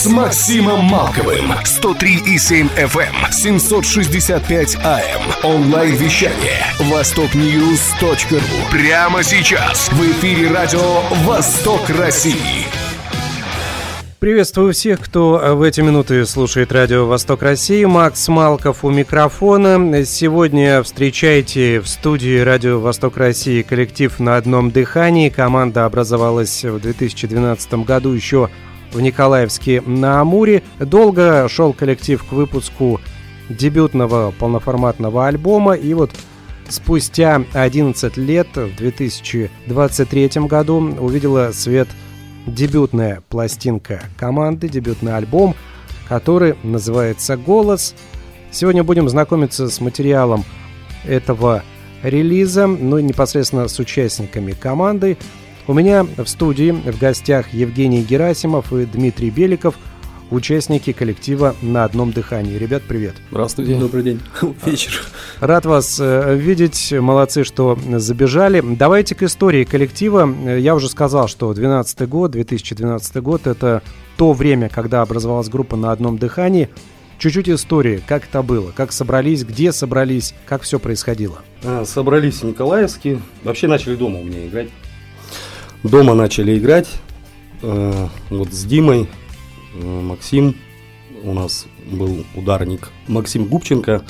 с Максимом Малковым. 103,7 FM, 765 AM. Онлайн-вещание. Востокньюз.ру. Прямо сейчас. В эфире радио «Восток России». Приветствую всех, кто в эти минуты слушает радио «Восток России». Макс Малков у микрофона. Сегодня встречайте в студии радио «Восток России» коллектив «На одном дыхании». Команда образовалась в 2012 году еще в Николаевске на Амуре. Долго шел коллектив к выпуску дебютного полноформатного альбома. И вот спустя 11 лет, в 2023 году, увидела свет дебютная пластинка команды, дебютный альбом, который называется «Голос». Сегодня будем знакомиться с материалом этого релиза, ну и непосредственно с участниками команды. У меня в студии в гостях Евгений Герасимов и Дмитрий Беликов, участники коллектива «На одном дыхании». Ребят, привет. Здравствуйте. Добрый день. Вечер. Рад вас э, видеть. Молодцы, что забежали. Давайте к истории коллектива. Я уже сказал, что 2012 год, 2012 год – это то время, когда образовалась группа «На одном дыхании». Чуть-чуть истории, как это было, как собрались, где собрались, как все происходило. А, собрались в Николаевске. Вообще начали дома у меня играть. Дома начали играть. Э, вот с Димой, э, Максим, у нас был ударник Максим Губченко.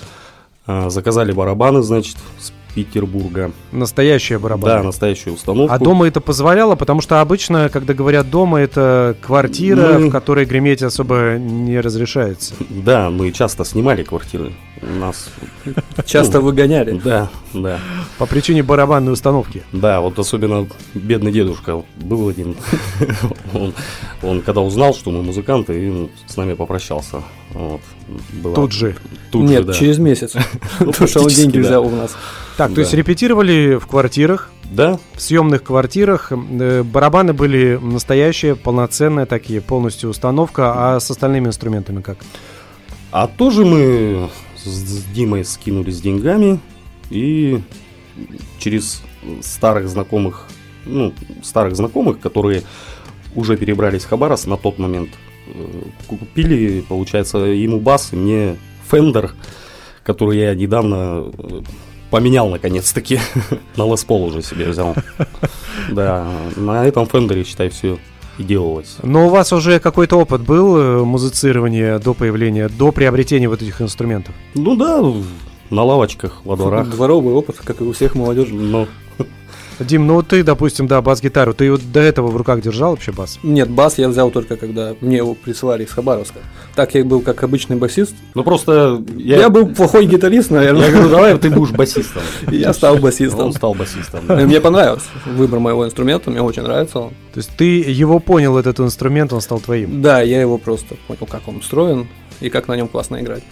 Э, заказали барабаны, значит, с Петербурга. Настоящая барабаны. Да, настоящую установку. А дома это позволяло, потому что обычно, когда говорят дома, это квартира, Мы- в которой греметь особо не разрешается. Да, мы часто снимали квартиры. У нас... Часто выгоняли. Да, да. По причине барабанной установки. Да, вот особенно бедный дедушка был один. он, он когда узнал, что мы музыканты, и с нами попрощался. Вот. Была- Тут же. Тут же, Нет, да. через месяц. Ну, Потому что он деньги взял у нас. Так, то есть репетировали в квартирах, Да, в съемных квартирах. Э, Барабаны были настоящие, полноценные такие, полностью установка. А с остальными инструментами как? а тоже мы с Димой скинулись деньгами и через старых знакомых, ну, старых знакомых, которые уже перебрались в Хабарас на тот момент, э, купили, получается, ему бас и мне Фендер, который я недавно э, поменял наконец-таки. на Лес Пол уже себе взял. Да, на этом Фендере, считай, все и делалось. Но у вас уже какой-то опыт был э, музицирования до появления, до приобретения вот этих инструментов? Ну да, на лавочках, во дворах. Дворовый опыт, как и у всех молодежи. Но Дим, ну ты, допустим, да, бас-гитару, ты вот до этого в руках держал вообще бас? Нет, бас я взял только когда мне его присылали из Хабаровска. Так я был как обычный басист. Ну просто Я, был плохой гитарист, наверное. Я говорю, давай ты будешь басистом. Я стал Он басистом. стал басистом. Мне понравился выбор моего инструмента, мне очень нравится он. То есть ты его понял, этот инструмент, он стал твоим? Да, я его просто понял, как он устроен и как на нем классно играть.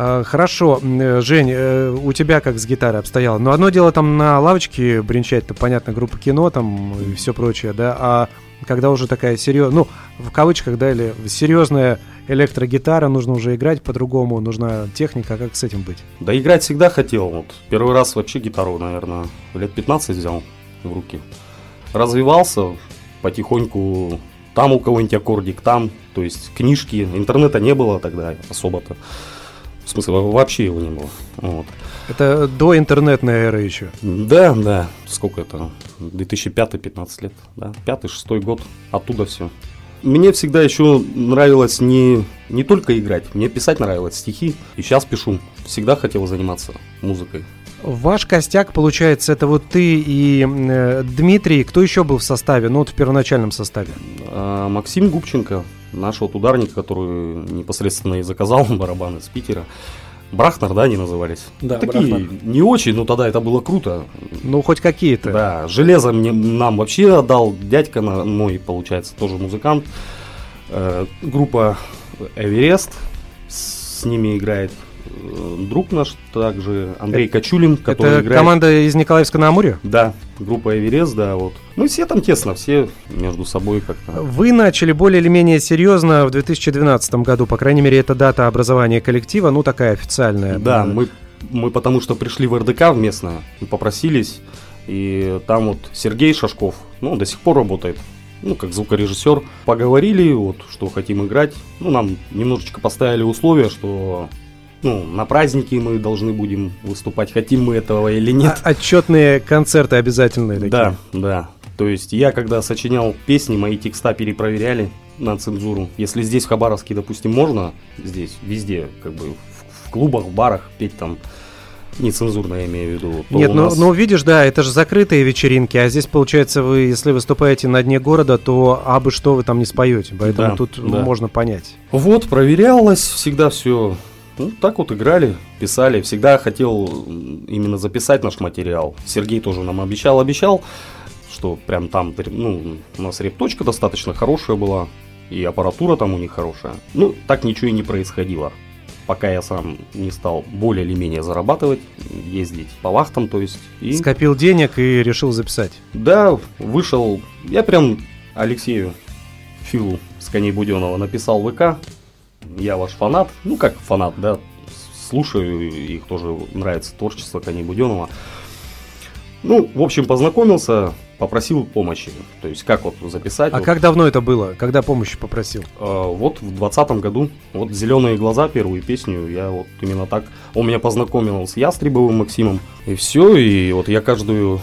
А, Хорошо, э, Жень, э, у тебя как с гитарой обстояло? Ну, одно дело там на лавочке бренчать, то понятно, группа кино там и все прочее, да, а когда уже такая серьезная, ну, в кавычках, да, или серьезная электрогитара, нужно уже играть по-другому, нужна техника, как с этим быть? Да играть всегда хотел. Вот первый раз вообще гитару, наверное, лет 15 взял в руки. Развивался потихоньку. Там у кого-нибудь аккордик, там. То есть книжки. Интернета не было тогда особо-то. В смысле, во- вообще его не было. Вот. Это до интернетной эры еще. Да, да. Сколько это? 2005-15 лет. Да? Пятый, шестой год. Оттуда все. Мне всегда еще нравилось не, не только играть, мне писать нравилось стихи. И сейчас пишу. Всегда хотел заниматься музыкой. Ваш костяк, получается, это вот ты и э, Дмитрий. Кто еще был в составе? Ну, вот в первоначальном составе. А, Максим Губченко, наш вот ударник, который непосредственно и заказал барабаны с Питера. Брахнер, да, они назывались? Да, Такие Брахнер. не очень, но тогда это было круто. Ну, хоть какие-то. Да, железо мне, нам вообще отдал дядька на- мой, получается, тоже музыкант. Э, группа Эверест с ними играет. Э, друг наш также, Андрей Кочулин, который Это играет... команда из Николаевска на Амуре? Да, группа Эверест, да, вот. Ну, все там тесно, все между собой как-то. Вы начали более или менее серьезно в 2012 году, по крайней мере, это дата образования коллектива, ну, такая официальная. Да, мы, мы потому что пришли в РДК в местное и попросились, и там вот Сергей Шашков, ну, до сих пор работает, ну, как звукорежиссер. Поговорили, вот, что хотим играть. Ну, нам немножечко поставили условия, что ну, на праздники мы должны будем выступать, хотим мы этого или нет. А- отчетные концерты обязательные такие. Да, да. То есть я, когда сочинял песни, мои текста перепроверяли на цензуру. Если здесь, в Хабаровске, допустим, можно, здесь, везде, как бы, в, в клубах, в барах петь там нецензурно, я имею в виду. Нет, ну, нас- ну видишь, да, это же закрытые вечеринки, а здесь, получается, вы, если выступаете на дне города, то абы что вы там не споете, поэтому Да, тут да. можно понять. Вот, проверялось, всегда все. Ну, так вот играли, писали. Всегда хотел именно записать наш материал. Сергей тоже нам обещал, обещал, что прям там, ну, у нас репточка достаточно хорошая была, и аппаратура там у них хорошая. Ну, так ничего и не происходило. Пока я сам не стал более или менее зарабатывать, ездить по вахтам, то есть. И... Скопил денег и решил записать. Да, вышел. Я прям Алексею Филу с коней Буденова написал ВК. Я ваш фанат. Ну, как фанат, да. Слушаю, их тоже нравится творчество коней Буденова. Ну, в общем, познакомился, попросил помощи. То есть, как вот записать. А вот. как давно это было? Когда помощи попросил? Э, Вот в двадцатом году, вот «Зеленые глаза», первую песню, я вот именно так, он меня познакомил с Ястребовым Максимом, и все, и вот я каждую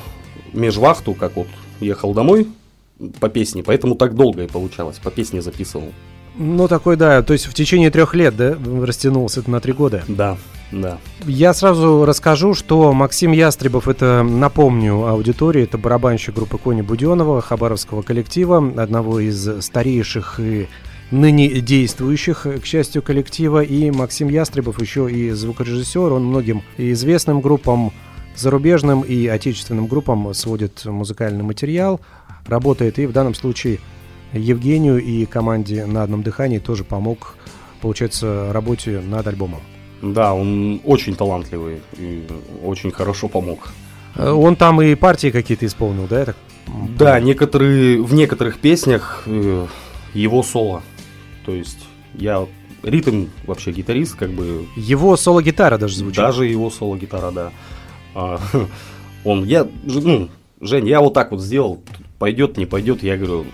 межвахту, как вот ехал домой по песне, поэтому так долго и получалось, по песне записывал. Ну, такой, да, то есть в течение трех лет, да, растянулся это на три года. Да, да. Я сразу расскажу, что Максим Ястребов, это, напомню, аудитории, это барабанщик группы Кони Буденова, хабаровского коллектива, одного из старейших и ныне действующих, к счастью, коллектива. И Максим Ястребов еще и звукорежиссер, он многим известным группам, зарубежным и отечественным группам сводит музыкальный материал, работает и в данном случае Евгению и команде на одном дыхании тоже помог, получается, работе над альбомом. Да, он очень талантливый и очень хорошо помог. Э, Он там и партии какие-то исполнил, да? я так Да, некоторые, в некоторых песнях э, его соло. То есть я ритм вообще гитарист, как бы Его соло-гитара даже звучит. Даже его соло-гитара, да. А, он, я, ну, Жень, я вот так вот сделал, пойдет, не пойдет, я говорю,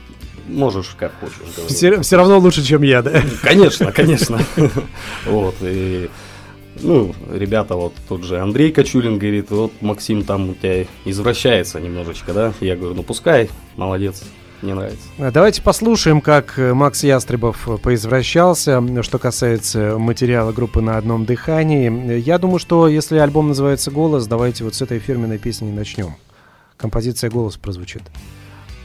можешь как хочешь. говорю. Все, равно лучше, чем я, да? Конечно, конечно. Вот, и, ну, ребята, вот тот же Андрей Кочулин говорит, вот Максим там у тебя извращается немножечко, да? Я говорю, ну пускай, молодец, мне нравится. Давайте послушаем, как Макс Ястребов поизвращался, что касается материала группы «На одном дыхании». Я думаю, что если альбом называется «Голос», давайте вот с этой фирменной песни начнем. Композиция «Голос» прозвучит.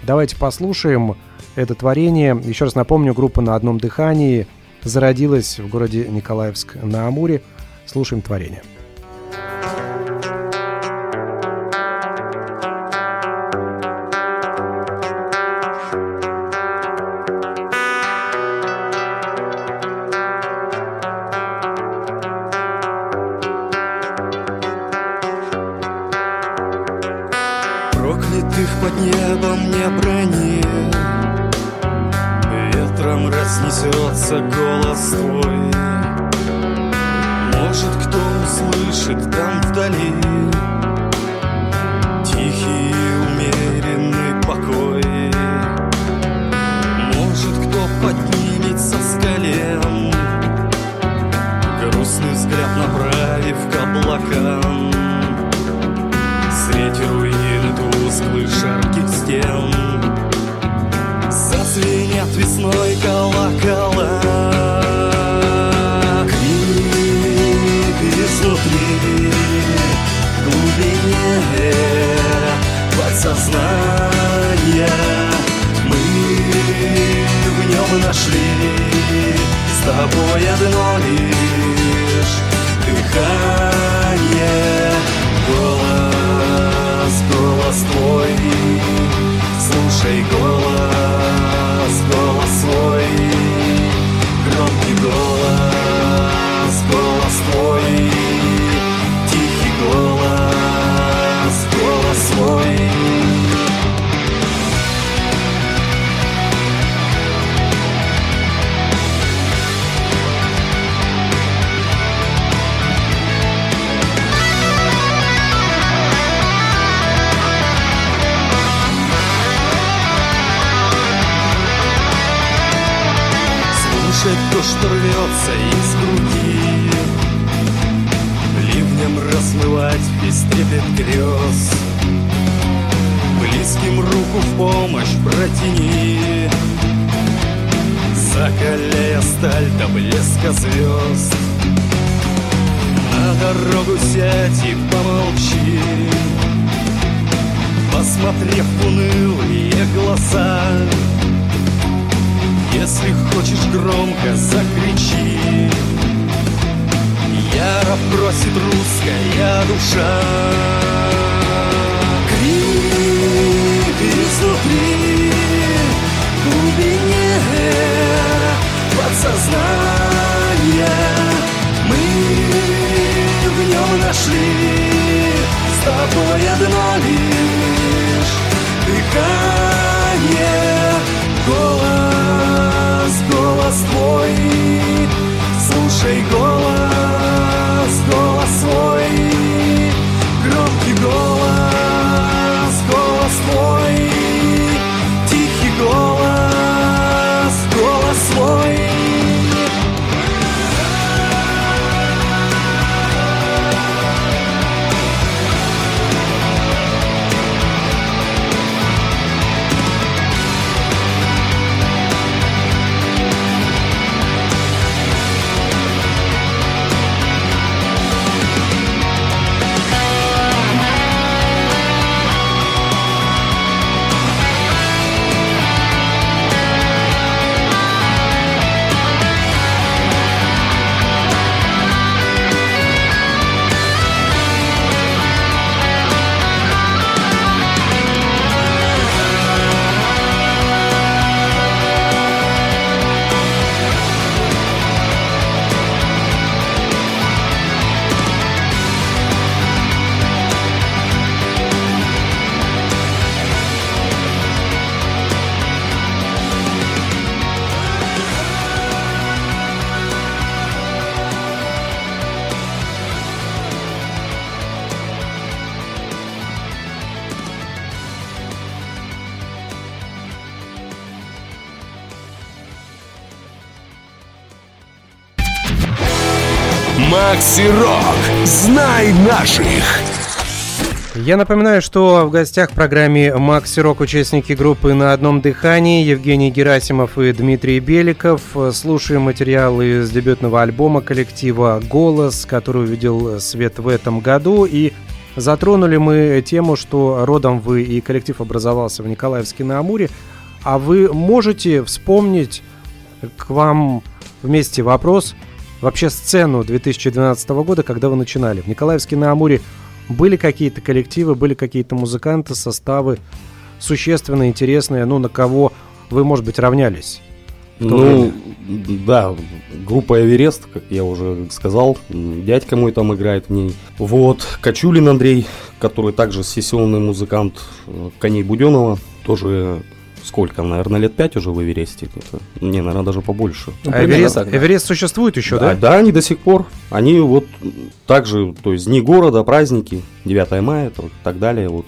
Давайте послушаем это творение. Еще раз напомню, группа «На одном дыхании» зародилась в городе Николаевск на Амуре. Слушаем творение. Проклятых под небом не брони Ветром разнесется голос твой. Может, кто услышит там вдали Тихий умеренный покой Может, кто поднимется с колен Грустный взгляд направив к облакам? Средь руин тусклых жарких стен Зазвенят весной нашли с тобой одно лишь дыхание. Голос, голос твой. Слушай голос, то, что рвется из груди? Ливнем размывать весь трепет грез. Близким руку в помощь протяни. Закаляя сталь до блеска звезд. На дорогу сядь и помолчи. Посмотрев в унылые глаза Если хочешь громко закричи. Яро просит русская душа. Крик изнутри в глубине подсознания. Мы в нем нашли с тобой одно лишь дыхание Голос, голос твой. Слушай голос, Макси Рок. Знай наших. Я напоминаю, что в гостях в программе «Макси Рок» участники группы «На одном дыхании» Евгений Герасимов и Дмитрий Беликов. Слушаем материалы из дебютного альбома коллектива «Голос», который увидел свет в этом году. И затронули мы тему, что родом вы и коллектив образовался в Николаевске на Амуре. А вы можете вспомнить к вам вместе вопрос, вообще сцену 2012 года, когда вы начинали? В Николаевске на Амуре были какие-то коллективы, были какие-то музыканты, составы существенно интересные, ну, на кого вы, может быть, равнялись? Ну, да, группа Эверест, как я уже сказал, дядька мой там играет в ней. Вот, Качулин Андрей, который также сессионный музыкант э, Коней Буденова, тоже сколько, наверное, лет пять уже в Эвересте. Это, не, наверное, даже побольше. Ну, А Эверест, так, да. Эверест существует еще, да, да? да, они до сих пор. Они вот также, то есть дни города, праздники, 9 мая то, и так далее. Вот.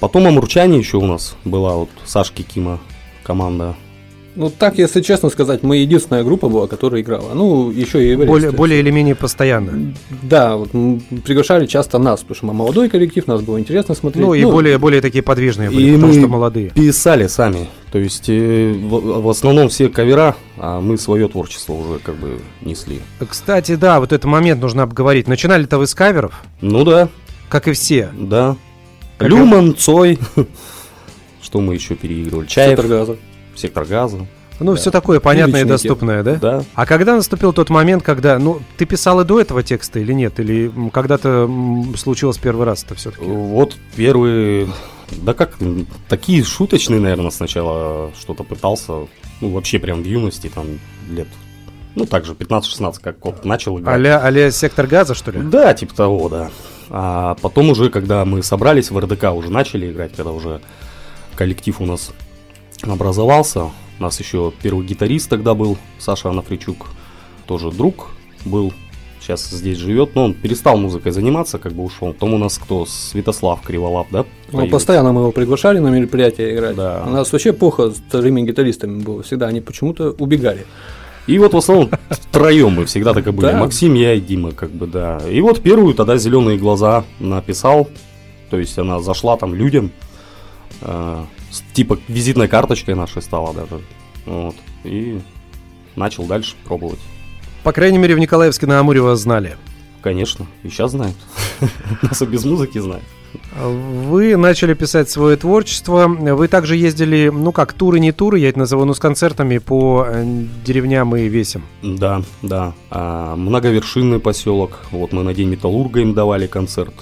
Потом Амурчане еще у нас была, вот Сашки Кима команда. Ну, так, если честно сказать, мы единственная группа была, которая играла. Ну, еще и Эверест. Более, более или менее постоянно. Да, вот приглашали часто нас, потому что мы молодой коллектив, нас было интересно смотреть. Ну и более, более такие подвижные были, И потому мы что молодые. писали сами. То есть э, в, в основном все кавера, а мы свое творчество уже как бы несли. Кстати, да, вот этот момент нужно обговорить. Начинали-то вы с каверов, Ну да, как и все. да. Как Люман, Цой. Что мы еще переигрывали? Чаев, Сектор газа. Сектор газа. Ну, Да. все такое понятное и доступное, да? Да. А когда наступил тот момент, когда, ну, ты писал и до этого текста или нет? Или когда-то случилось первый раз это все-таки? Вот первые, да как, такие шуточные, наверное, сначала что-то пытался. Ну, вообще прям в юности, там, лет, ну, так же, 15-16, как вот начал играть. Аля, аля сектор газа, что ли? Да, типа того, да. А потом уже, когда мы собрались в РДК, уже начали играть, когда уже коллектив у нас образовался. У нас еще первый гитарист тогда был, Саша Анафричук, тоже друг был, сейчас здесь живет, но он перестал музыкой заниматься, как бы ушел. Потом у нас кто, Святослав Криволап, да? Ну, постоянно мы его приглашали на мероприятия играть. Да. У нас вообще плохо с вторыми гитаристами было всегда. Они почему-то убегали. И вот в основном втроем мы всегда так и были. Да. Максим, я и Дима, как бы, да. И вот первую тогда «Зеленые глаза» написал. То есть она зашла там людям. Типа визитной карточкой нашей стала даже. Вот. И начал дальше пробовать. По крайней мере, в Николаевске на Амуре вас знали. Конечно, и сейчас знают. Нас и без музыки знают. Вы начали писать свое творчество. Вы также ездили, ну как, туры, не туры, я это назову, ну с концертами по э, деревням и весям. Да, да. А, многовершинный поселок. Вот мы на День Металлурга им давали концерт.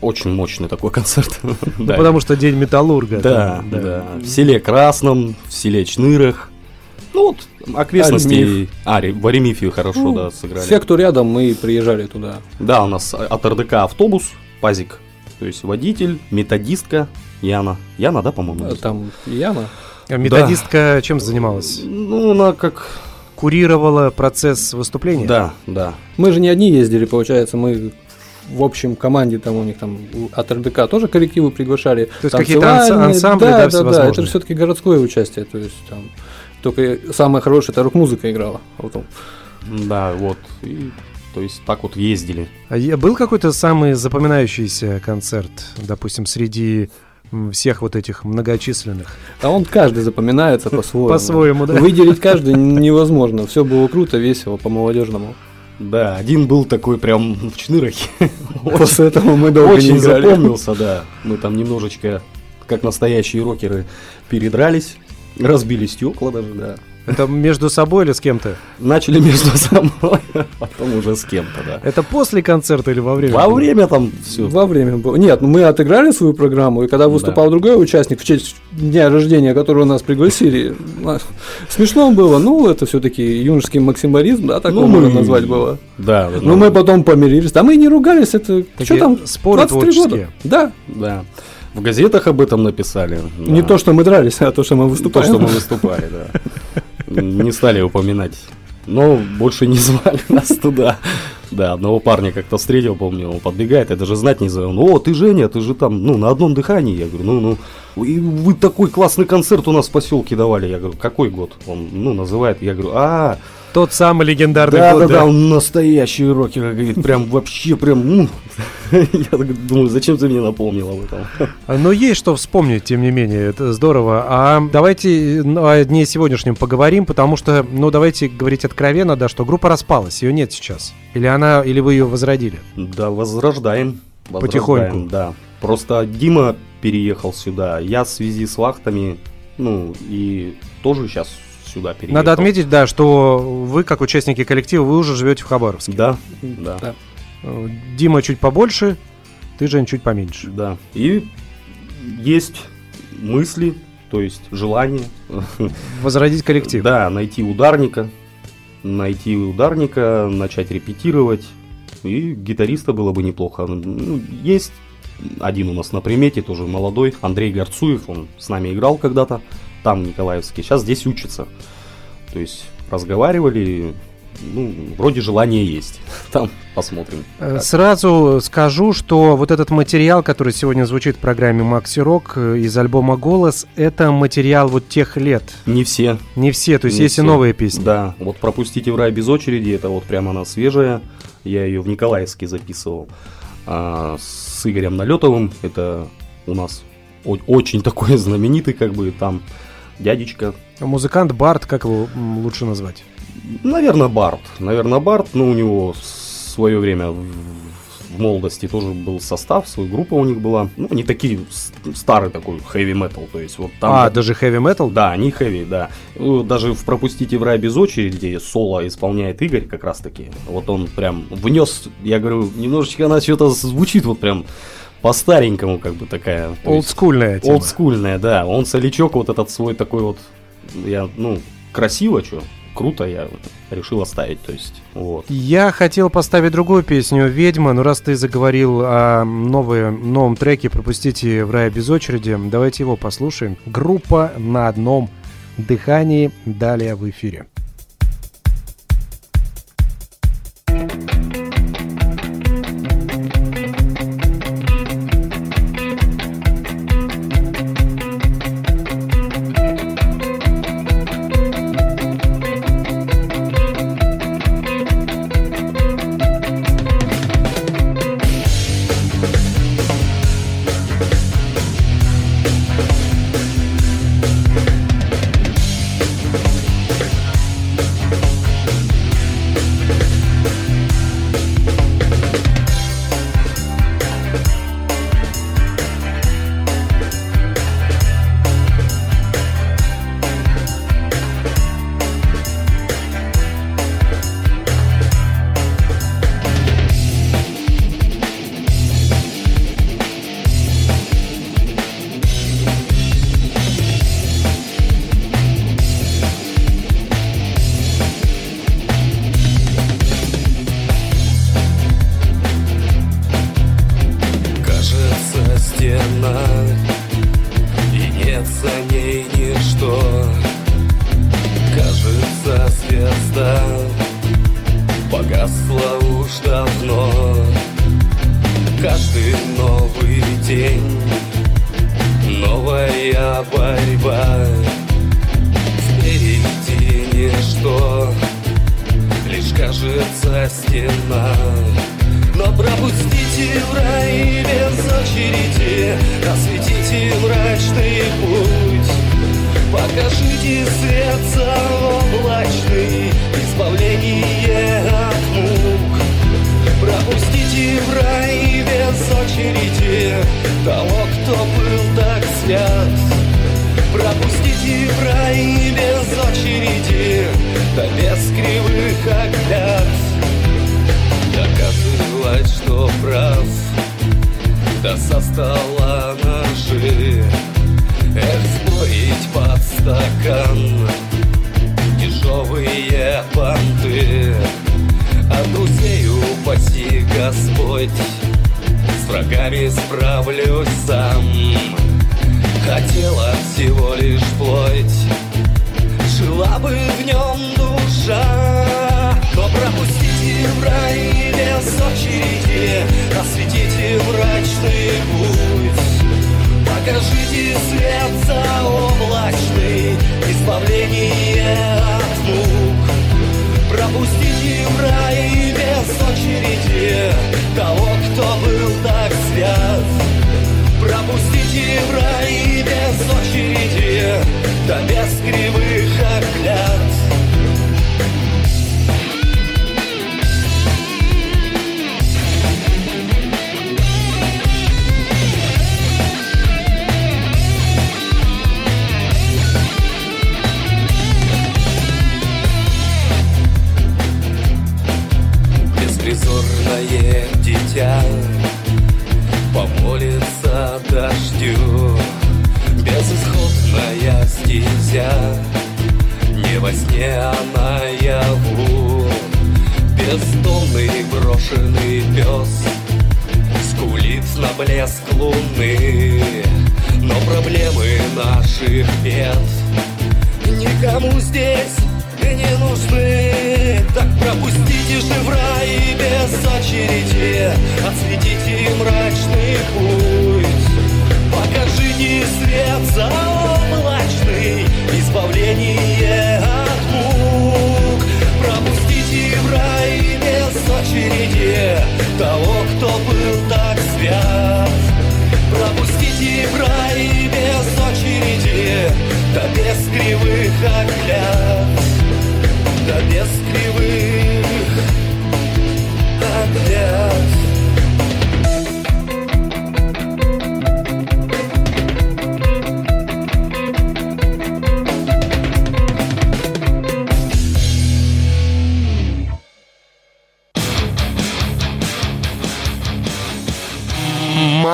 Очень мощный такой концерт. Ну, Да. потому что День металлурга. Да, там, да, В селе Красном, в селе Чнырах. Ну вот, окрестности. А, в Аремифе хорошо, Ну, да, сыграли. Все, кто рядом, мы приезжали туда. Да, у нас от РДК автобус, пазик. То есть водитель, методистка, Яна. Яна, да, по-моему? А? Там Яна. А Методистка чем занималась? Ну, она как... Курировала процесс выступления? Да, да. Мы же не одни ездили, получается, мы в общем команде там у них там от РДК тоже коллективы приглашали. То есть какие-то ансамбли, да, да, да, да, это все-таки городское участие, то есть там только самое хорошее это рок-музыка играла. Вот он. Да, вот. И, то есть так вот ездили. А был какой-то самый запоминающийся концерт, допустим, среди всех вот этих многочисленных? А он каждый запоминается по-своему. По-своему, да. Выделить каждый невозможно. Все было круто, весело, по-молодежному. Да, один был такой прям в Чнырахе. После этого мы долго не играли. запомнился, да. Мы там немножечко, как настоящие рокеры, передрались. Разбили стекла даже, да. Это между собой или с кем-то? Начали между собой, а потом уже с кем-то, да. Это после концерта или во время? Во время там все. Во время было. Нет, ну мы отыграли свою программу, и когда выступал другой участник в честь дня рождения, которого нас пригласили, а, смешно было. Ну, это все-таки юношеский максимализм, да, так Ну, можно мы- назвать было. Да, да, Но мы потом помирились. Да мы не ругались, это что там? споры 23 года. творческие. Да. да. В газетах об этом написали. Не да. то, что мы дрались, а то, что мы То, выступали. что мы выступали, да. Не стали упоминать. Но больше не звали нас туда. Да, одного парня как-то встретил, помню, он подбегает, я даже знать не знаю. Он, о, ты Женя, ты же там, ну, на одном дыхании. Я говорю, ну, ну, и вы такой классный концерт у нас в поселке давали. Я говорю, какой год? Он, ну, называет, я говорю, а, Тот самый легендарный да, год, да, да, он настоящий рокер, говорит, прям вообще, прям, ну. Я так думаю, зачем ты мне напомнил об этом? Но есть что вспомнить, тем не менее, это здорово. А давайте ну, о дне сегодняшнем поговорим, потому что, ну, давайте говорить откровенно, да, что группа распалась, ее нет сейчас. Или она, или вы ее возродили. Да, возрождаем. возрождаем, Потихоньку. Да. Просто Дима переехал сюда, я в связи с вахтами, ну, и тоже сейчас сюда переехал. Надо отметить, да, что вы, как участники коллектива, вы уже живете в Хабаровске. Да, да, Да. Дима чуть побольше, ты, Жень, чуть поменьше. да. И есть мысли, то есть желание, Возродить коллектив. да, найти ударника, найти ударника, начать репетировать, и гитариста было бы неплохо. Ну, есть один у нас на примете, тоже молодой, Андрей Горцуев, он с нами играл когда-то, там в Николаевске, сейчас здесь учится. То есть разговаривали, ну, вроде желание есть. Там посмотрим. Э, как. Сразу скажу, что вот этот материал, который сегодня звучит в программе Макси Рок э, из альбома «Голос», это материал вот тех лет. Не все. Не все, то есть Не есть и все. новые песни. Да, вот пропустите в рай без очереди, это вот прямо она свежая. Я ее в Николаевске записывал. А, с Игорем Налетовым. Это у нас очень такой знаменитый, как бы там дядечка. Музыкант Барт, как его лучше назвать? Наверное, Барт. Наверное, Барт, но у него в свое время в, молодости тоже был состав, своя группа у них была. Ну, они такие старый такой heavy metal, то есть вот там. а, даже heavy metal? Да, они хэви, да. Ну, Даже в «Пропустите в рай без очереди» соло исполняет Игорь как раз таки. Вот он прям внес, я говорю, немножечко она что-то звучит вот прям по-старенькому, как бы такая. Олдскульная тема. Олдскульная, да. Он солячок вот этот свой такой вот, я, ну, красиво, что, круто, я решил оставить, то есть, вот. Я хотел поставить другую песню «Ведьма», но раз ты заговорил о новые, новом треке «Пропустите в рай без очереди», давайте его послушаем. Группа «На одном дыхании» далее в эфире.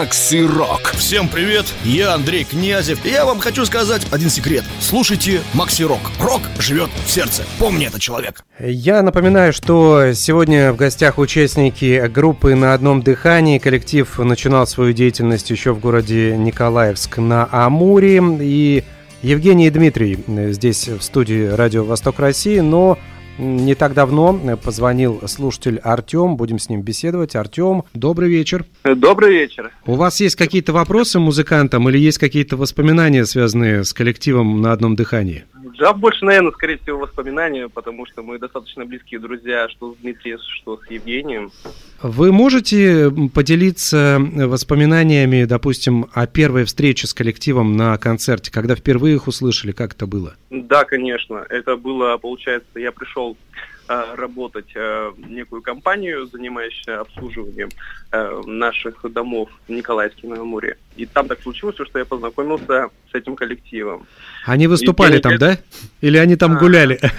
Макси Рок. Всем привет, я Андрей Князев. И я вам хочу сказать один секрет. Слушайте Макси Рок. Рок живет в сердце. Помни это, человек. Я напоминаю, что сегодня в гостях участники группы «На одном дыхании». Коллектив начинал свою деятельность еще в городе Николаевск на Амуре. И Евгений и Дмитрий здесь в студии «Радио Восток России», но не так давно позвонил слушатель Артем, будем с ним беседовать. Артем, добрый вечер. Добрый вечер. У вас есть какие-то вопросы музыкантам или есть какие-то воспоминания, связанные с коллективом на одном дыхании? Да, больше, наверное, скорее всего, воспоминания, потому что мы достаточно близкие друзья, что с Дмитрием, что с Евгением. Вы можете поделиться воспоминаниями, допустим, о первой встрече с коллективом на концерте, когда впервые их услышали, как это было? Да, конечно. Это было, получается, я пришел э, работать э, в некую компанию, занимающуюся обслуживанием э, наших домов в Николаевске на Амуре. И там так случилось, что я познакомился с этим коллективом. Они выступали И там, я- да? Или они там А. гуляли?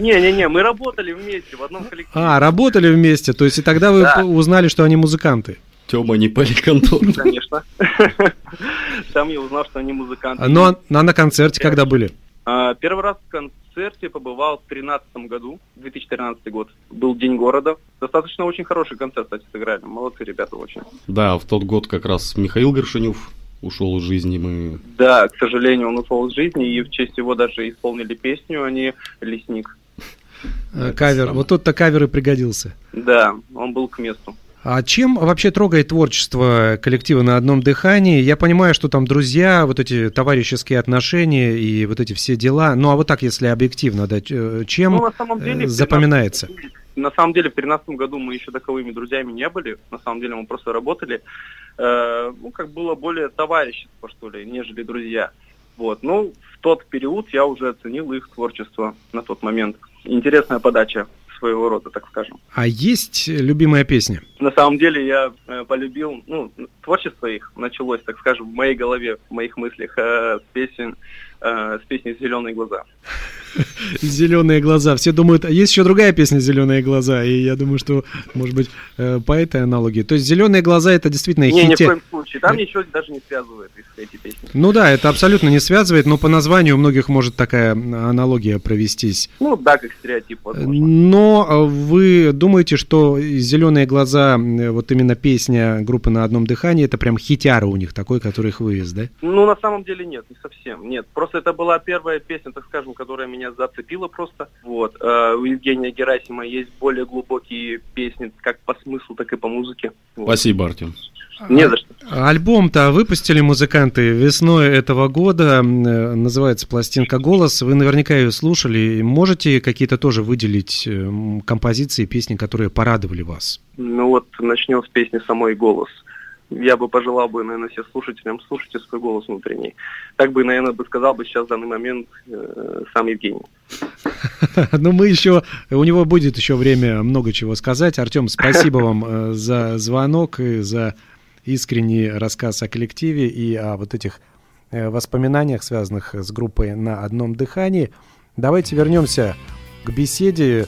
Не-не-не, мы работали вместе в одном коллективе. А, работали вместе, то есть и тогда вы Да. узнали, что они музыканты. Тема не поликонтор. Конечно. Там я узнал, что они музыканты. Но а на концерте когда были? А, Первый раз в концерте побывал в 2013 году, 2013 год. Был День города. Достаточно очень хороший концерт, кстати, сыграли. Молодцы ребята очень. Да, в тот год как раз Михаил Горшинев ушел из жизни. Мы... Да, к сожалению, он ушел из жизни, и в честь его даже исполнили песню, а не «Лесник». Э, Кавер. Вот тут-то кавер и пригодился. Да, он был к месту. А чем вообще трогает творчество коллектива на одном дыхании? Я понимаю, что там друзья, вот эти товарищеские отношения и вот эти все дела. Ну а вот так, если объективно, да, э, чем Ну, на самом деле, э, в запоминается? 13 На самом деле, в 2013 году мы еще таковыми друзьями не были. На самом деле, мы просто работали. Э, ну, как было более товарищество, что ли, нежели друзья. Вот. Ну, в тот период я уже оценил их творчество на тот момент. Интересная подача своего рода, так скажем. А есть любимая песня? На самом деле я э, полюбил, ну, творчество их началось, так скажем, в моей голове, в моих мыслях э, с песен, э, с песни «Зеленые глаза». Зеленые глаза. Все думают, а есть еще другая песня Зеленые глаза. И я думаю, что, может быть, э, по этой аналогии. То есть зеленые глаза это действительно Не, ни в хите. коем случае. Там ничего даже не связывает их, эти песни. Ну да, это абсолютно не связывает, но по названию у многих может такая аналогия провестись. Ну да, как стереотип, возможно. Но э, вы думаете, что «Зеленые глаза», э, вот именно песня группы «На одном дыхании», это прям хитяра у них такой, который их вывез, да? Ну, на самом деле нет, не совсем. Нет, просто это была первая песня, так скажем, которая меня зацепила просто. Вот. Э, У Евгения Герасима есть более глубокие песни, как по смыслу, так и по музыке. Вот. Спасибо, Артем. Не за что. Альбом-то выпустили музыканты весной этого года, э, называется пластинка «Голос». Вы наверняка ее слушали. Можете какие-то тоже выделить э, композиции, песни, которые порадовали вас? Ну вот, начнем с песни «Самой голос». Я бы пожелал бы, наверное, всем слушателям, слушайте свой голос внутренний. Так бы, наверное, бы сказал бы сейчас в данный момент э, сам Евгений. Но мы еще, у него будет еще время много чего сказать. Артем, спасибо вам э, за звонок и за искренний рассказ о коллективе и о вот этих э, воспоминаниях, связанных с группой на одном дыхании. Давайте вернемся к беседе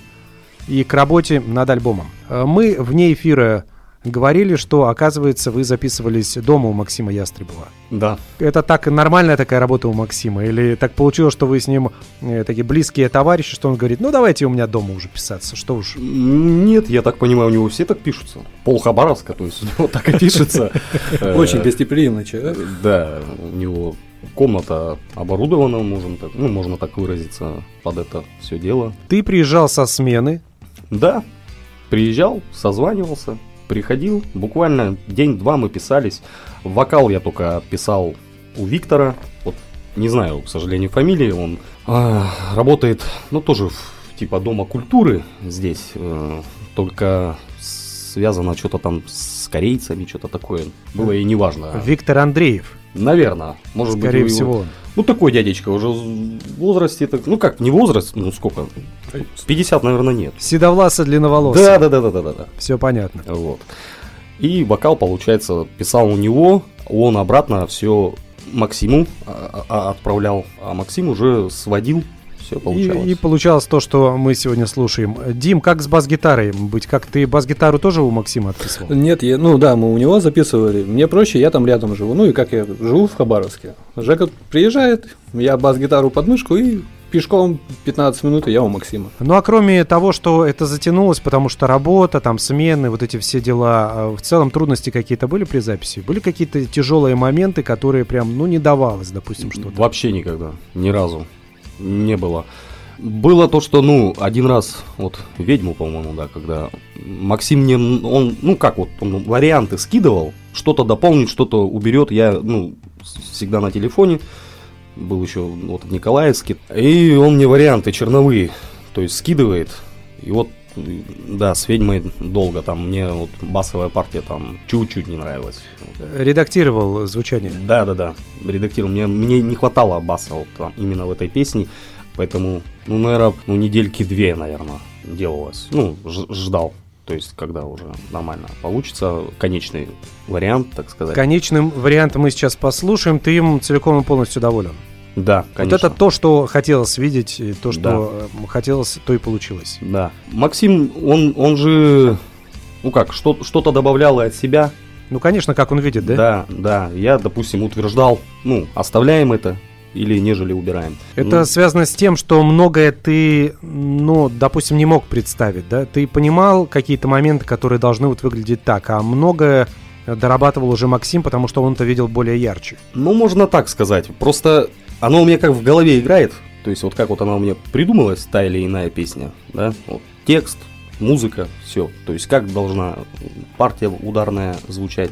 и к работе над альбомом. Э, Мы вне эфира говорили, что, оказывается, вы записывались дома у Максима Ястребова. Да. Это так нормальная такая работа у Максима? Или так получилось, что вы с ним э, такие близкие товарищи, что он говорит, ну давайте у меня дома уже писаться, что уж. Нет, я так понимаю, у него все так пишутся. Пол Хабаровска, то есть у него так и пишется. Э, Очень гостеприимный человек. Да, у него комната оборудована, можем так, ну, можно так выразиться, под это все дело. Ты приезжал со смены, Да, приезжал, созванивался, приходил, буквально день-два мы писались. Вокал я только писал у Виктора, вот не знаю, к сожалению, фамилии, он а, работает, ну, тоже в, типа Дома культуры здесь, э, только связано что-то там с корейцами, что-то такое, было и неважно. Виктор Андреев, Наверное, может быть, скорее его- всего. Ну, такой дядечка, уже в возрасте, так, ну как, не возраст, ну сколько, 50, наверное, нет. Седовласый, длинноволосый. Да, да, да, да, да, да. Все понятно. Вот. И вокал, получается, писал у него, он обратно все Максиму а, а, отправлял, а Максим уже сводил, все получалось. И, и получалось то, что мы сегодня слушаем. Дим, как с бас-гитарой быть? Как ты бас-гитару тоже у Максима отписывал? Нет, я, ну да, мы у него записывали. Мне проще, я там рядом живу. Ну и как я живу в Хабаровске. Жека приезжает, я бас-гитару под мышку и пешком 15 минут, и я у Максима. Ну а кроме того, что это затянулось, потому что работа, там смены, вот эти все дела, а в целом трудности какие-то были при записи? Были какие-то тяжелые моменты, которые прям, ну, не давалось, допустим, что-то? Вообще никогда, ни разу не было. Было то, что, ну, один раз, вот, ведьму, по-моему, да, когда Максим мне, он, ну, как вот, он варианты скидывал, что-то дополнит, что-то уберет, я, ну, всегда на телефоне, был еще вот в Николаевске, и он мне варианты черновые, то есть скидывает, и вот, да, с ведьмой долго, там, мне вот басовая партия там чуть-чуть не нравилась. Редактировал звучание. Да, да, да. Редактировал. Мне, мне не хватало баса вот там, именно в этой песне. Поэтому, ну, наверное, ну, недельки две, наверное, делалось. Ну, ждал. То есть, когда уже нормально получится, конечный вариант, так сказать. Конечным вариантом мы сейчас послушаем. Ты им целиком и полностью доволен. Да, конечно. Вот это то, что хотелось видеть, и то, что э, хотелось, то и получилось. Да. Максим, он, он же, ну как, что, что-то добавлял и от себя. Ну, конечно, как он видит, да? Да, да. Я, допустим, утверждал, ну, оставляем это или нежели убираем. Это Ну, связано с тем, что многое ты, ну, допустим, не мог представить, да? Ты понимал какие-то моменты, которые должны вот выглядеть так, а многое дорабатывал уже Максим, потому что он это видел более ярче? Ну, можно так сказать. Просто оно у меня как в голове играет. То есть вот как вот она у меня придумалась, та или иная песня, да, вот текст, музыка, все. То есть как должна партия ударная звучать,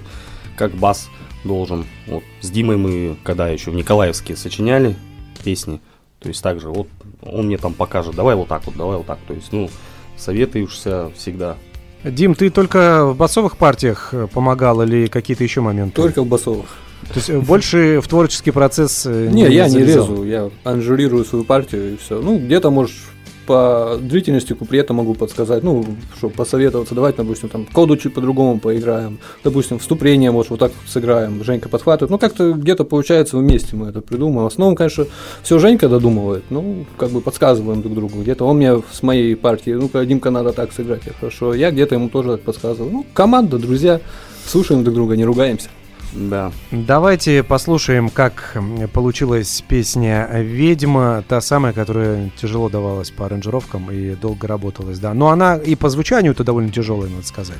как бас должен. Вот с Димой мы, когда еще в Николаевске сочиняли песни, то есть также вот он мне там покажет, давай вот так вот, давай вот так. То есть, ну, советуешься всегда. Дим, ты только в басовых партиях э, помогал или какие-то еще моменты? Только в басовых. То есть э, больше в творческий процесс э, не, я не резу, я анжурирую свою партию и все. Ну, где-то, может, по длительности куплета могу подсказать, ну, чтобы посоветоваться, давайте, допустим, там, коду чуть по-другому поиграем, допустим, вступление, может, вот так сыграем, Женька подхватывает, ну, как-то где-то получается вместе мы это придумаем. В основном, конечно, все Женька додумывает, ну, как бы подсказываем друг другу, где-то он мне с моей партии, ну-ка, Димка, надо так сыграть, я хорошо, я где-то ему тоже так подсказываю. Ну, команда, друзья, слушаем друг друга, не ругаемся. Да. Давайте послушаем, как получилась песня «Ведьма», та самая, которая тяжело давалась по аранжировкам и долго работалась, да. Но она и по звучанию-то довольно тяжелая, надо сказать.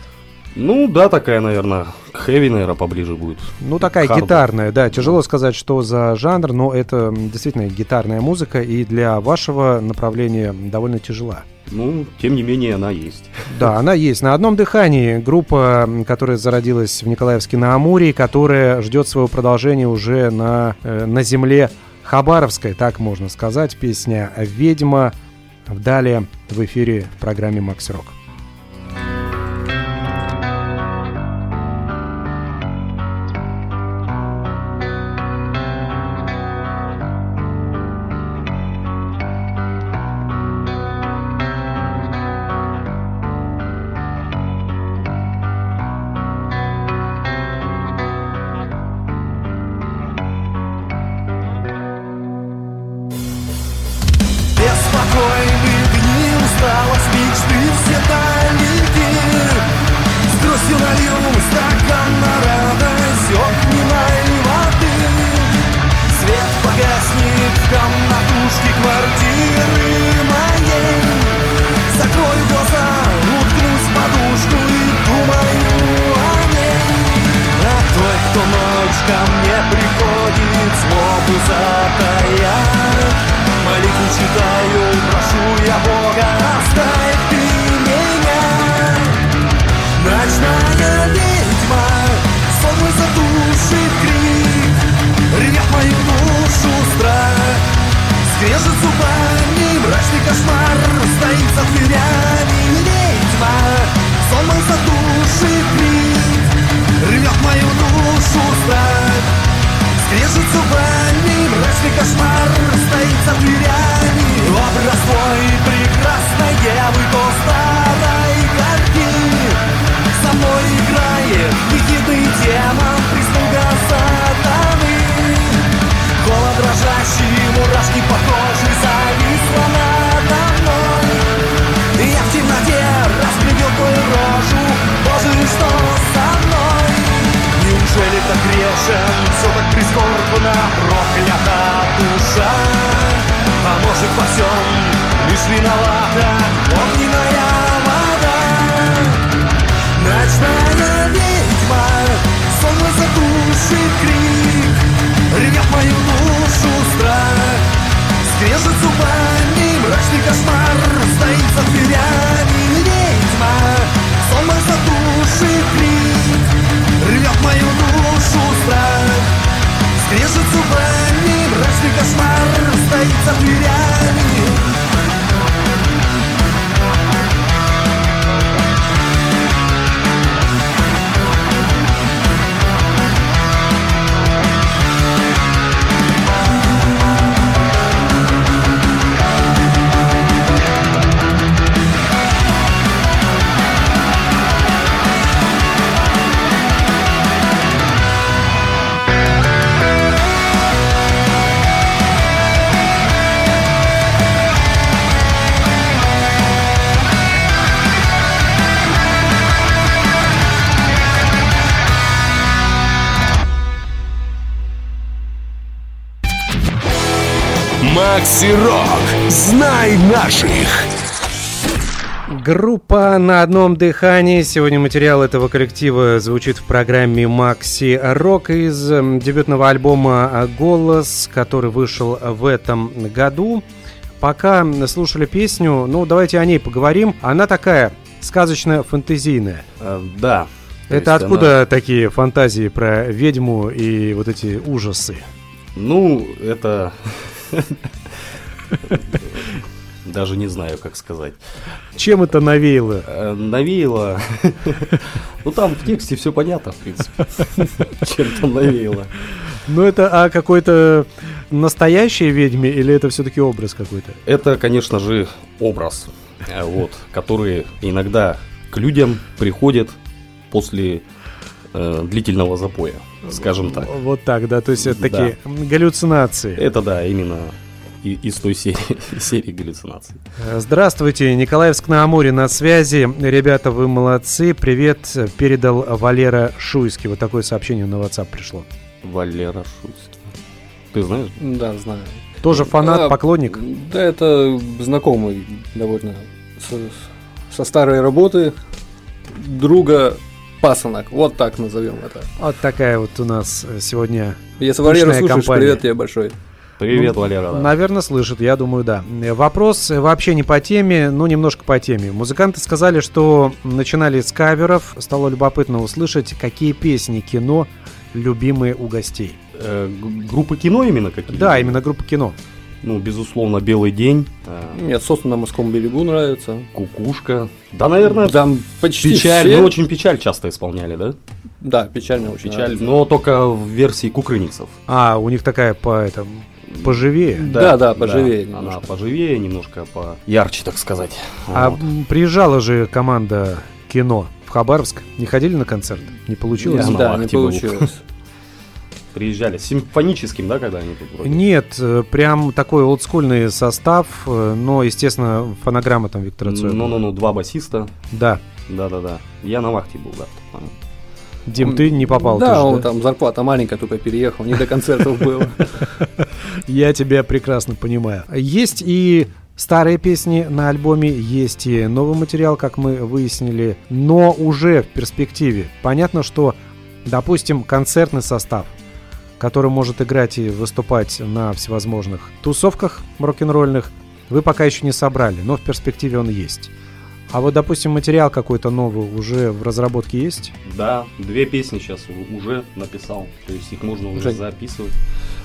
Ну, да, такая, наверное, хэви, наверное, поближе будет. Ну, такая Хард. гитарная, да. Тяжело сказать, что за жанр, но это действительно гитарная музыка, и для вашего направления довольно тяжела. Ну, тем не менее, она есть. Да, она есть. На одном дыхании группа, которая зародилась в Николаевске на Амуре, которая ждет своего продолжения уже на, э, на земле Хабаровской, так можно сказать. Песня «Ведьма». Далее в эфире в программе «Макс Рок». Далеки С грустью стакан на радость огненной воды Свет погаснет в комнатушке квартиры моей Закрою глаза, уткнусь в и думаю о ней О той, кто ночь мне приходит, злобу затаять Молитву читаю, прошу я Бога, оставь Ночная ведьма, сон мой задушит крик Рвет мою душу страх. Скрежет зубами, мрачный кошмар Стоит за дверями. Ведьма Сон мой задушит крик Рвет мою душу страх. Скрежет зубами, мрачный кошмар Стоит за дверями. Образ твой прекрасной девы То ехидный демон Прислуга сатаны Голод дрожащий, мурашки по коже Зависла надо мной. Я в темноте разглядел твою рожу. Боже, что со мной? Неужели так грешен, все так прискорбно. Проклята душа? А может во всем лишь виновата? Огненная вода? Ночная ведьма, сон задушит крик, рвет мою душу страх. Скрежет зубами, мрачный кошмар Стоит за дверями. Ведьма Сон мой крик. Рвет мою душу страх. Скрежет зубами, мрачный кошмар Стоит за дверями Макси Рок. Знай наших. Группа «На одном дыхании». Сегодня материал этого коллектива звучит в программе «Макси Рок» из м, дебютного альбома «Голос», который вышел в этом году. Пока слушали песню, ну давайте о ней поговорим. Она такая сказочно-фантазийная. Э, Да. То Это откуда такие фантазии про ведьму и вот эти ужасы? она- Ну, это... Даже не знаю, как сказать. Чем это навеяло? Э, Навеяло... Ну, там в тексте все понятно, в принципе. Чем там навеяло. Ну это о какой-то настоящей ведьме или это все-таки образ какой-то? Это, конечно же, образ, э, вот, который иногда к людям приходит после э, длительного запоя, скажем так. Вот так, да, то есть это Да. такие галлюцинации. Это, да, именно и- из той серии, серии галлюцинаций. Здравствуйте, Николаевск на Амуре на связи. Ребята, вы молодцы. Привет, передал Валера Шуйский. Вот такое сообщение на WhatsApp пришло. Валера Шуйский. Ты знаешь? Да, знаю. Тоже фанат, А, поклонник? Да, это знакомый довольно со, со старой работы друга пасынок. Вот так назовем это. Вот такая вот у нас сегодня. Если Валера слушаешь, компания. привет тебе большой. Привет, Ну, Валера. да. Наверное, слышит, я думаю, да. Вопрос вообще не по теме, но немножко по теме. Музыканты сказали, что начинали с каверов. Стало любопытно услышать, какие песни кино любимые у гостей. Э, группы кино именно какие? Да, именно группа кино. Ну, безусловно, «Белый день», Мне «Сосна на морском берегу» нравится. «Кукушка». Да, наверное, Там почти печаль, все. ну, очень печаль часто исполняли, да? Да, печально очень Печаль, нравится. но только в версии кукрыниксов. А, у них такая по этому поживее. Да, да, поживее немножко. Она поживее, немножко поярче, так сказать. А Вот. приезжала же команда кино в Хабаровск. Не ходили на концерт? Не получилось? На Да, не получилось. Приезжали симфоническим, да, когда они тут вроде? Нет, э, прям такой олдскульный состав, э, но, естественно, фонограмма там Виктора Цоя. Ну-ну-ну, два басиста. Да. Да-да-да. Я на вахте был, да. Дим, ты не попал Да, тоже, он да? там зарплата маленькая, только переехал, не до концертов было. Я тебя прекрасно понимаю. Есть и старые песни на альбоме, есть и новый материал, как мы выяснили, но уже в перспективе. Понятно, что, допустим, концертный состав, который может играть и выступать на всевозможных тусовках рок-н-ролльных, вы пока еще не собрали, но в перспективе он есть. А вот, допустим, материал какой-то новый уже в разработке есть? Да, две песни сейчас уже написал. То есть их можно уже Жень. записывать.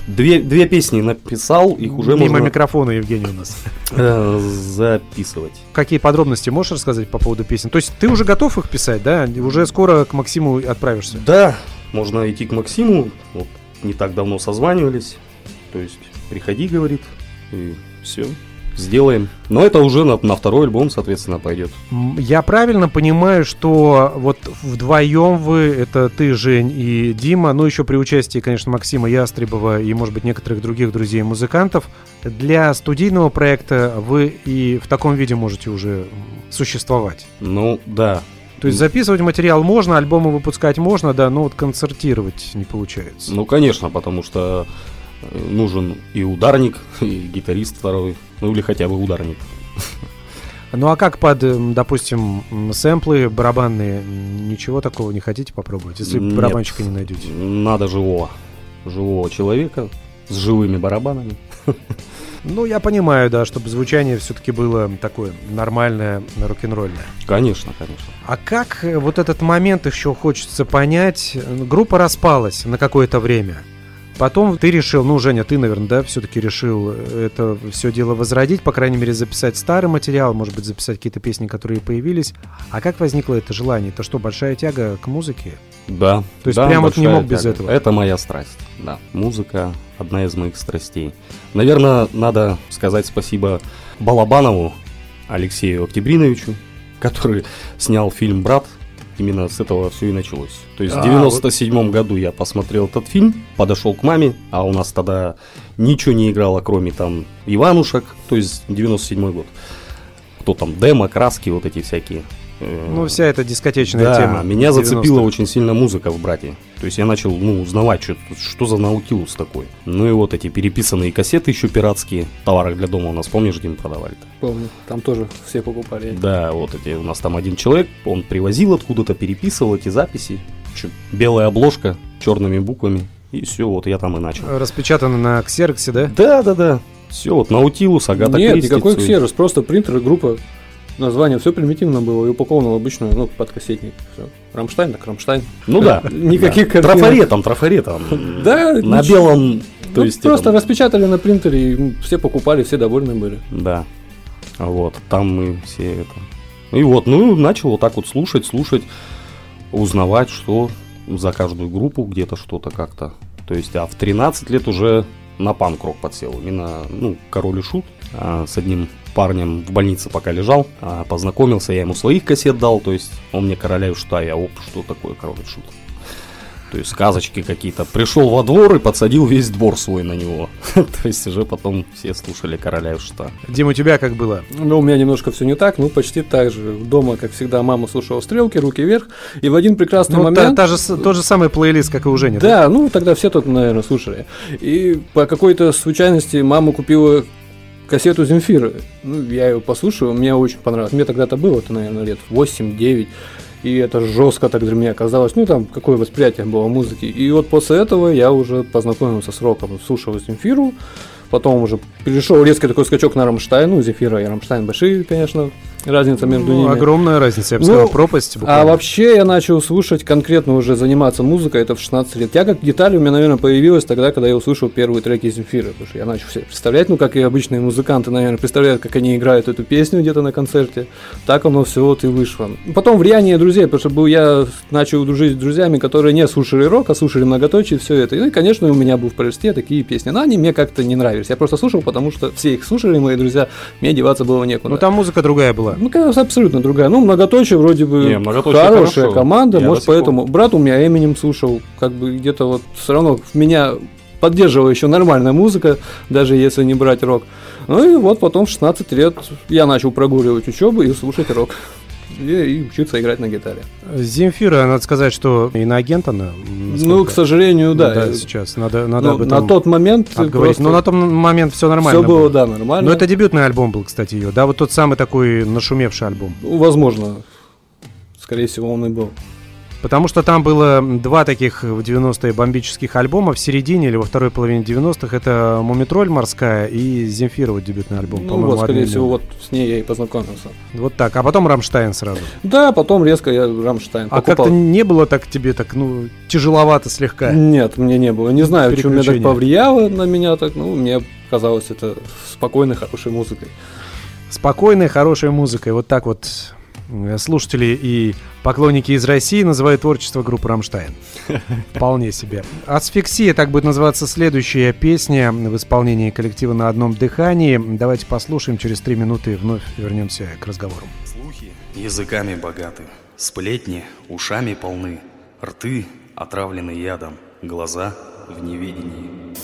Две, две песни написал, их уже Мимо можно микрофона, Евгений, у нас. э, записывать. Какие подробности можешь рассказать по поводу песен? То есть ты уже готов их писать, да? Уже скоро к Максиму отправишься? Да, можно идти к Максиму. Вот не так давно созванивались. То есть приходи, говорит, и все, сделаем. Но это уже на, на второй альбом, соответственно, пойдет. Я правильно понимаю, что вот вдвоем вы, это ты, Жень и Дима, ну еще при участии, конечно, Максима Ястребова и, может быть, некоторых других друзей-музыкантов, для студийного проекта вы и в таком виде можете уже существовать. Ну, да. То есть записывать материал можно, альбомы выпускать можно, да, но вот концертировать не получается. Ну, конечно, потому что э, нужен и ударник, и гитарист второй. Ну, или хотя бы ударник. Ну а как под, м, допустим, сэмплы барабанные, ничего такого не хотите попробовать, если Нет. барабанщика не найдете? Надо живого. Живого человека с живыми барабанами. Ну, я понимаю, да, чтобы звучание все-таки было такое нормальное, рок-н-ролльное. Конечно, конечно. А как э, вот этот момент еще хочется понять? Группа распалась на какое-то время. Потом ты решил, ну, Женя, ты, наверное, да, все-таки решил э, это все дело возродить, по крайней мере, записать старый материал, может быть, записать какие-то песни, которые появились. А как возникло это желание? Это что, большая тяга к музыке? Да. То есть да, прям вот не мог без тяга. этого? Это моя страсть. Да. Музыка одна из моих страстей. Наверное, надо сказать спасибо Балабанову Алексею Октябриновичу, который снял фильм Брат. Именно с этого все и началось. То есть в А, 97 году я посмотрел этот фильм, подошел к маме, а у нас тогда ничего не играло, кроме там Иванушек, то есть 97 год. Кто там, демо, краски, вот эти всякие. Э, Ну, вся эта дискотечная да, тема. меня зацепила 90-х. очень сильно музыка в брате. То То есть я начал, ну, узнавать, что, что за наутилус такой. Ну и вот эти переписанные кассеты еще пиратские, в товарах для дома у нас, помнишь, где мы продавали-то? Помню, там тоже все покупали. Да, вот эти, у нас там один человек, он привозил откуда-то, переписывал эти записи. Чё, белая обложка, черными буквами, и все, вот я там и начал. Распечатано на ксероксе, да? Да, да, да. Все, вот Наутилус, Агата Нет, Кристи, никакой Цой. ксерос, просто принтер и группа. Название все примитивно было и упаковано в обычную, ну, подкассетник. Все. Рамштайн, так Рамштайн. Ну да. Никаких да. Трафаретом, трафаретом. Да, На ничего. белом, то Ну, есть... просто распечатали на принтере, и все покупали, все довольны были. Да. Вот, там мы все это... И вот, ну, начал вот так вот слушать, слушать, узнавать, что за каждую группу где-то что-то как-то. То есть, а в 13 лет уже на панк-рок подсел. Именно, ну, Король и Шут а, с одним парнем в больнице пока лежал, а, познакомился, я ему своих кассет дал, то есть он мне Короля и Шута, я, оп, что такое Король и Шут? То есть сказочки какие-то. Пришел во двор и подсадил весь двор свой на него. То есть уже потом все слушали Короля и Шута. Дим, у тебя как было? Ну, у меня немножко все не так, ну, почти так же. Дома, как всегда, мама слушала стрелки, руки вверх, и в один прекрасный Ну, та, момент... та же, с- тот же самый плейлист, как и у Жени. Да, ну тогда все тут, наверное, слушали. И по какой-то случайности мама купила кассету Земфиры. Ну, я ее послушал, мне очень понравилось. Мне тогда-то было, это, наверное, лет 8-9. И это жестко так для меня оказалось. Ну, там, какое восприятие было музыки. И вот после этого я уже познакомился с роком. Слушал Земфиру. Потом уже перешел резкий такой скачок на Рамштайн. Ну, Земфира и Рамштайн большие, конечно, разница между Ну, ними. огромная разница, я бы Ну, сказал, пропасть. А буквально. вообще я начал слушать, конкретно уже заниматься музыкой, это в 16 лет. Я как гитара у меня, наверное, появилась тогда, когда я услышал первые треки Земфиры. Потому что я начал себе представлять, ну, как и обычные музыканты, наверное, представляют, как они играют эту песню где-то на концерте. Так оно все вот и вышло. Потом влияние друзей, потому что был, я начал дружить с друзьями, которые не слушали рок, а слушали многоточие, все это. Ну, и, конечно, у меня был в плейлисте такие песни. Но они мне как-то не нравились. Я просто слушал, потому что все их слушали, мои друзья, мне деваться было некуда. Ну, там музыка другая была. Ну, конечно, абсолютно другая. Ну, многоточие вроде бы Не, многоточие хорошая хорошо. команда, Я может, сих пор- поэтому брат у меня Эминем слушал, как бы где-то вот все равно в меня поддерживала еще нормальная музыка, даже если не брать рок. Ну и вот потом в 16 лет я начал прогуливать учебу и слушать рок. И, учиться играть на гитаре. Земфира, надо сказать, что иноагент она. Ну, к сожалению, да. да, сейчас. Надо, надо Ну, об этом на тот момент отговорить. просто Но на тот момент все нормально все было, было. да, нормально. Но это дебютный альбом был, кстати, ее. Да, вот тот самый такой нашумевший альбом. Ну, возможно. Скорее всего, он и был. Потому что там было два таких в 90-е бомбических альбома в середине или во второй половине 90-х. Это «Мумитроль» морская и «Земфира» вот дебютный альбом. Ну вот, скорее одноименный. всего, вот с ней я и познакомился. Вот так. А потом «Рамштайн» сразу. Да, потом резко я Рамштайн А покупал. как-то не было так тебе так, ну, тяжеловато слегка? Нет, мне не было. Не знаю, что меня так повлияло на меня так. Ну, мне казалось это спокойной, хорошей музыкой. Спокойной, хорошей музыкой. Вот так вот слушатели и поклонники из России называют творчество группы «Рамштайн». Вполне себе. Асфиксия, так будет называться следующая песня в исполнении коллектива «На одном дыхании». Давайте послушаем, через три минуты вновь вернемся к разговору. Слухи языками богаты, сплетни ушами полны, рты отравлены ядом, глаза в неведении.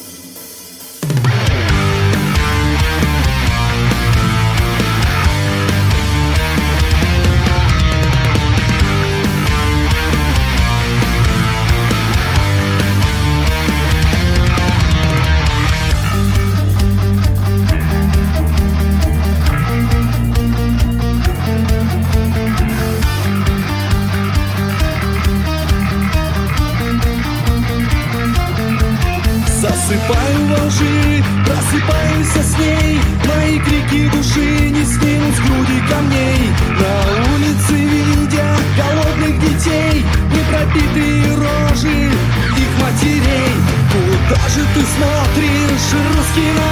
隙間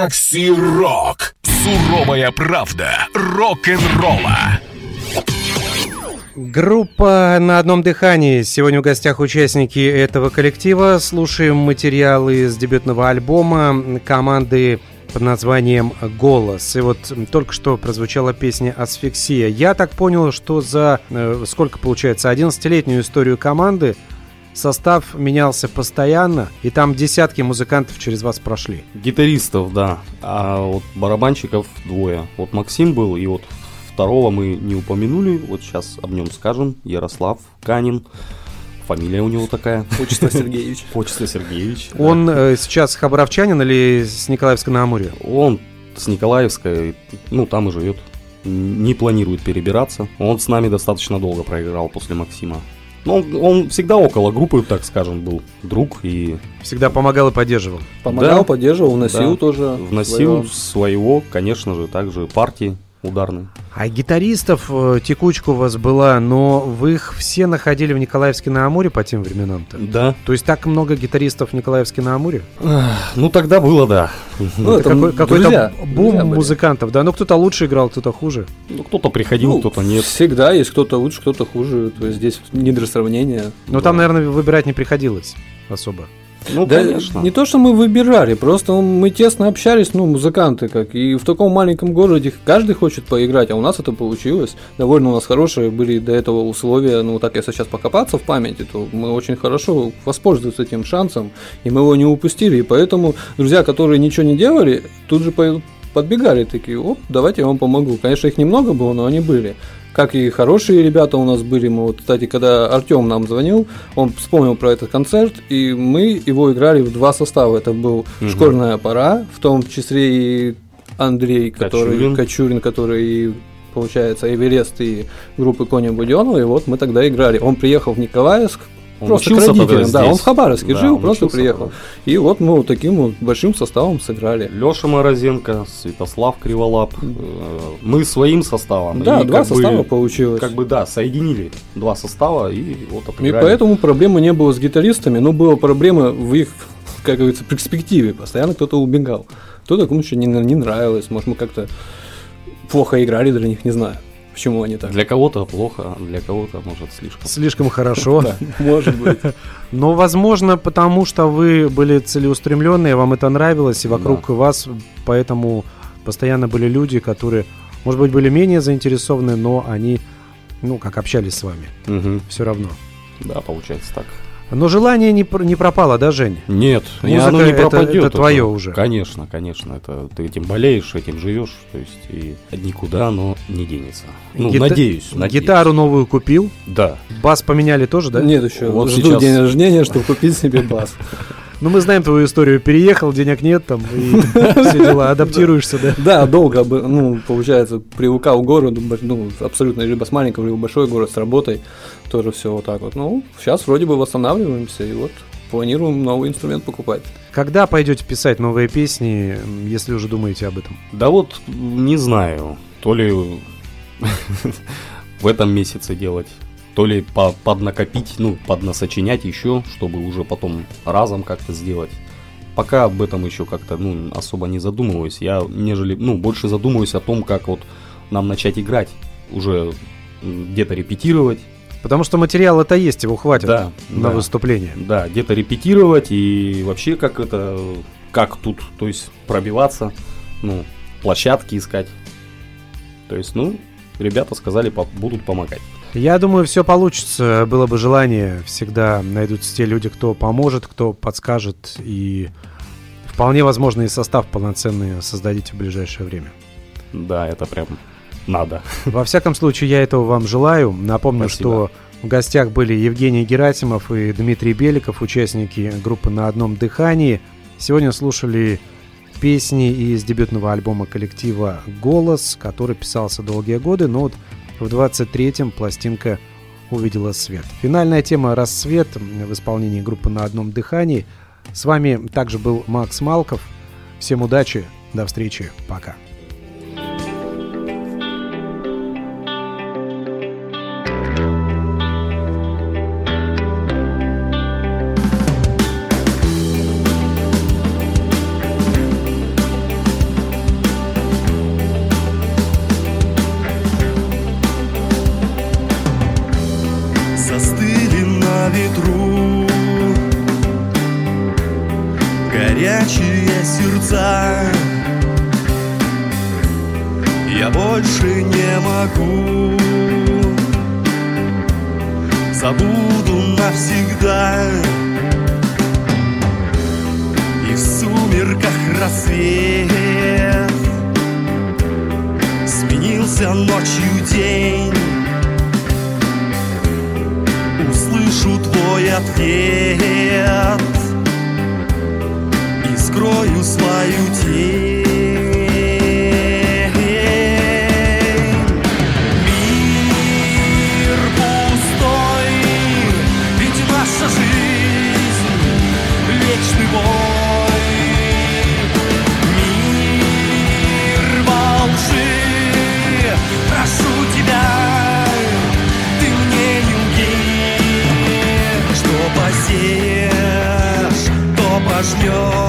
Макси Рок. Суровая правда рок-н-ролла. Группа «На одном дыхании». Сегодня в гостях участники этого коллектива. Слушаем материалы с дебютного альбома команды под названием «Голос». И вот только что прозвучала песня «Асфиксия». Я так понял, что за, э, сколько получается, 11-летнюю историю команды состав менялся постоянно, и там десятки музыкантов через вас прошли. Гитаристов, да. А вот барабанщиков двое. Вот Максим был, и вот второго мы не упомянули. Вот сейчас об нем скажем. Ярослав Канин. Фамилия у него такая. Отчество Сергеевич. Отчество Сергеевич. да. Он э, сейчас хабаровчанин или с Николаевска на Амуре? Он с Николаевска, ну, там и живет. Не планирует перебираться. Он с нами достаточно долго проиграл после Максима. Но он, он всегда около группы, так скажем, был друг и Всегда помогал и поддерживал. Помогал, Да. поддерживал, вносил Да. тоже. вносил своё. своего, конечно же, также партии ударной. А гитаристов э, текучка у вас была, но вы их все находили в Николаевске на Амуре по тем временам-то? Да. То есть так много гитаристов в Николаевске на Амуре? Ну тогда было, да. Ну, это Какой- какой-то друзья, бум друзья были. музыкантов, да? Ну кто-то лучше играл, кто-то хуже. Ну, кто-то приходил, Ну, кто-то нет. Всегда есть кто-то лучше, кто-то хуже. То есть здесь не для сравнения. Но там, наверное, выбирать не приходилось особо. Ну, Да, конечно. не то, что мы выбирали, просто мы тесно общались, ну, музыканты как. И в таком маленьком городе каждый хочет поиграть, а у нас это получилось. Довольно у нас хорошие были до этого условия. Ну, так если сейчас покопаться в памяти, то мы очень хорошо воспользовались этим шансом, и мы его не упустили. И поэтому друзья, которые ничего не делали, тут же по- подбегали такие, оп, давайте я вам помогу. Конечно, их немного было, но они были. Как и хорошие ребята у нас были. Мы вот, кстати, когда Артем нам звонил, он вспомнил про этот концерт, и мы его играли в два состава. Это был Мгм. «Школьная пора», в том числе и Андрей, который, Кочурин. Кочурин, который получается, Эверест и группы Кони Буденова, и вот мы тогда играли. Он приехал в Николаевск, Он просто к родителям, да, он в Хабаровске Да, жил, просто приехал. тогда. И вот мы вот таким вот большим составом сыграли. Леша Морозенко, Святослав Криволап. э, Мы своим составом. Да, и два как бы- состава получилось. Как бы, да, соединили два состава и вот И отыграли. поэтому проблемы не было с гитаристами, но была проблема в их, как говорится, перспективе. Постоянно кто-то убегал. Кто-то кому-то не, не нравилось, может, мы как-то плохо играли для них, не знаю. Почему они так? Для кого-то плохо, а для кого-то, может, слишком. Слишком хорошо. Может быть. Но, возможно, потому что вы были целеустремленные, вам это нравилось, и вокруг вас поэтому постоянно были люди, которые, может быть, были менее заинтересованы, но они, ну, как общались с вами, все равно. Да, получается так. Но желание не, не пропало, да, Жень? Нет, Музыка оно не это- пропадет. это твое уже. Конечно, конечно. Это ты этим болеешь, этим живешь. То есть и никуда оно не денется. Ну, Гита- надеюсь, надеюсь. Гитару новую купил, Да. бас поменяли тоже, да? Нет еще. Вот жду сейчас. день рождения, чтобы купить себе бас. Ну, мы знаем твою историю. Переехал, денег нет там, и все дела, адаптируешься, да? Да, долго, бы, ну, получается, привыкал к городу, ну, абсолютно либо с маленького, либо большой город с работой, тоже все вот так вот. Ну, сейчас вроде бы восстанавливаемся, и вот планируем новый инструмент покупать. Когда пойдете писать новые песни, если уже думаете об этом? Да вот, не знаю, то ли в этом месяце делать, то ли по- поднакопить, ну, поднасочинять еще, чтобы уже потом разом как-то сделать. Пока об этом еще как-то, ну, особо не задумываюсь. Я, нежели, ну, больше задумываюсь о том, как вот нам начать играть. Уже где-то репетировать, Потому что материал это есть, его хватит Да, на да. выступление. Да, где-то репетировать и вообще как это, как тут, то есть пробиваться, ну, площадки искать. То есть, ну, ребята сказали, будут помогать. Я думаю, все получится. Было бы желание, всегда найдутся те люди, кто поможет, кто подскажет. И вполне возможно и состав полноценный создадите в ближайшее время. Да, это прям надо. Во всяком случае, я этого вам желаю. Напомню, Спасибо. что в гостях были Евгений Герасимов и Дмитрий Беликов, участники группы «На одном дыхании». Сегодня слушали песни из дебютного альбома коллектива «Голос», который писался долгие годы, но вот в 23-м пластинка увидела свет. Финальная тема «Рассвет» в исполнении группы «На одном дыхании». С вами также был Макс Малков. Всем удачи, до встречи, пока. Ветру. Горячие сердца. Я больше не могу. Забуду навсегда. И в сумерках рассвет. Сменился ночью день услышу твой ответ. И скрою свою тень. Мир пустой, ведь наша жизнь вечный бой. just.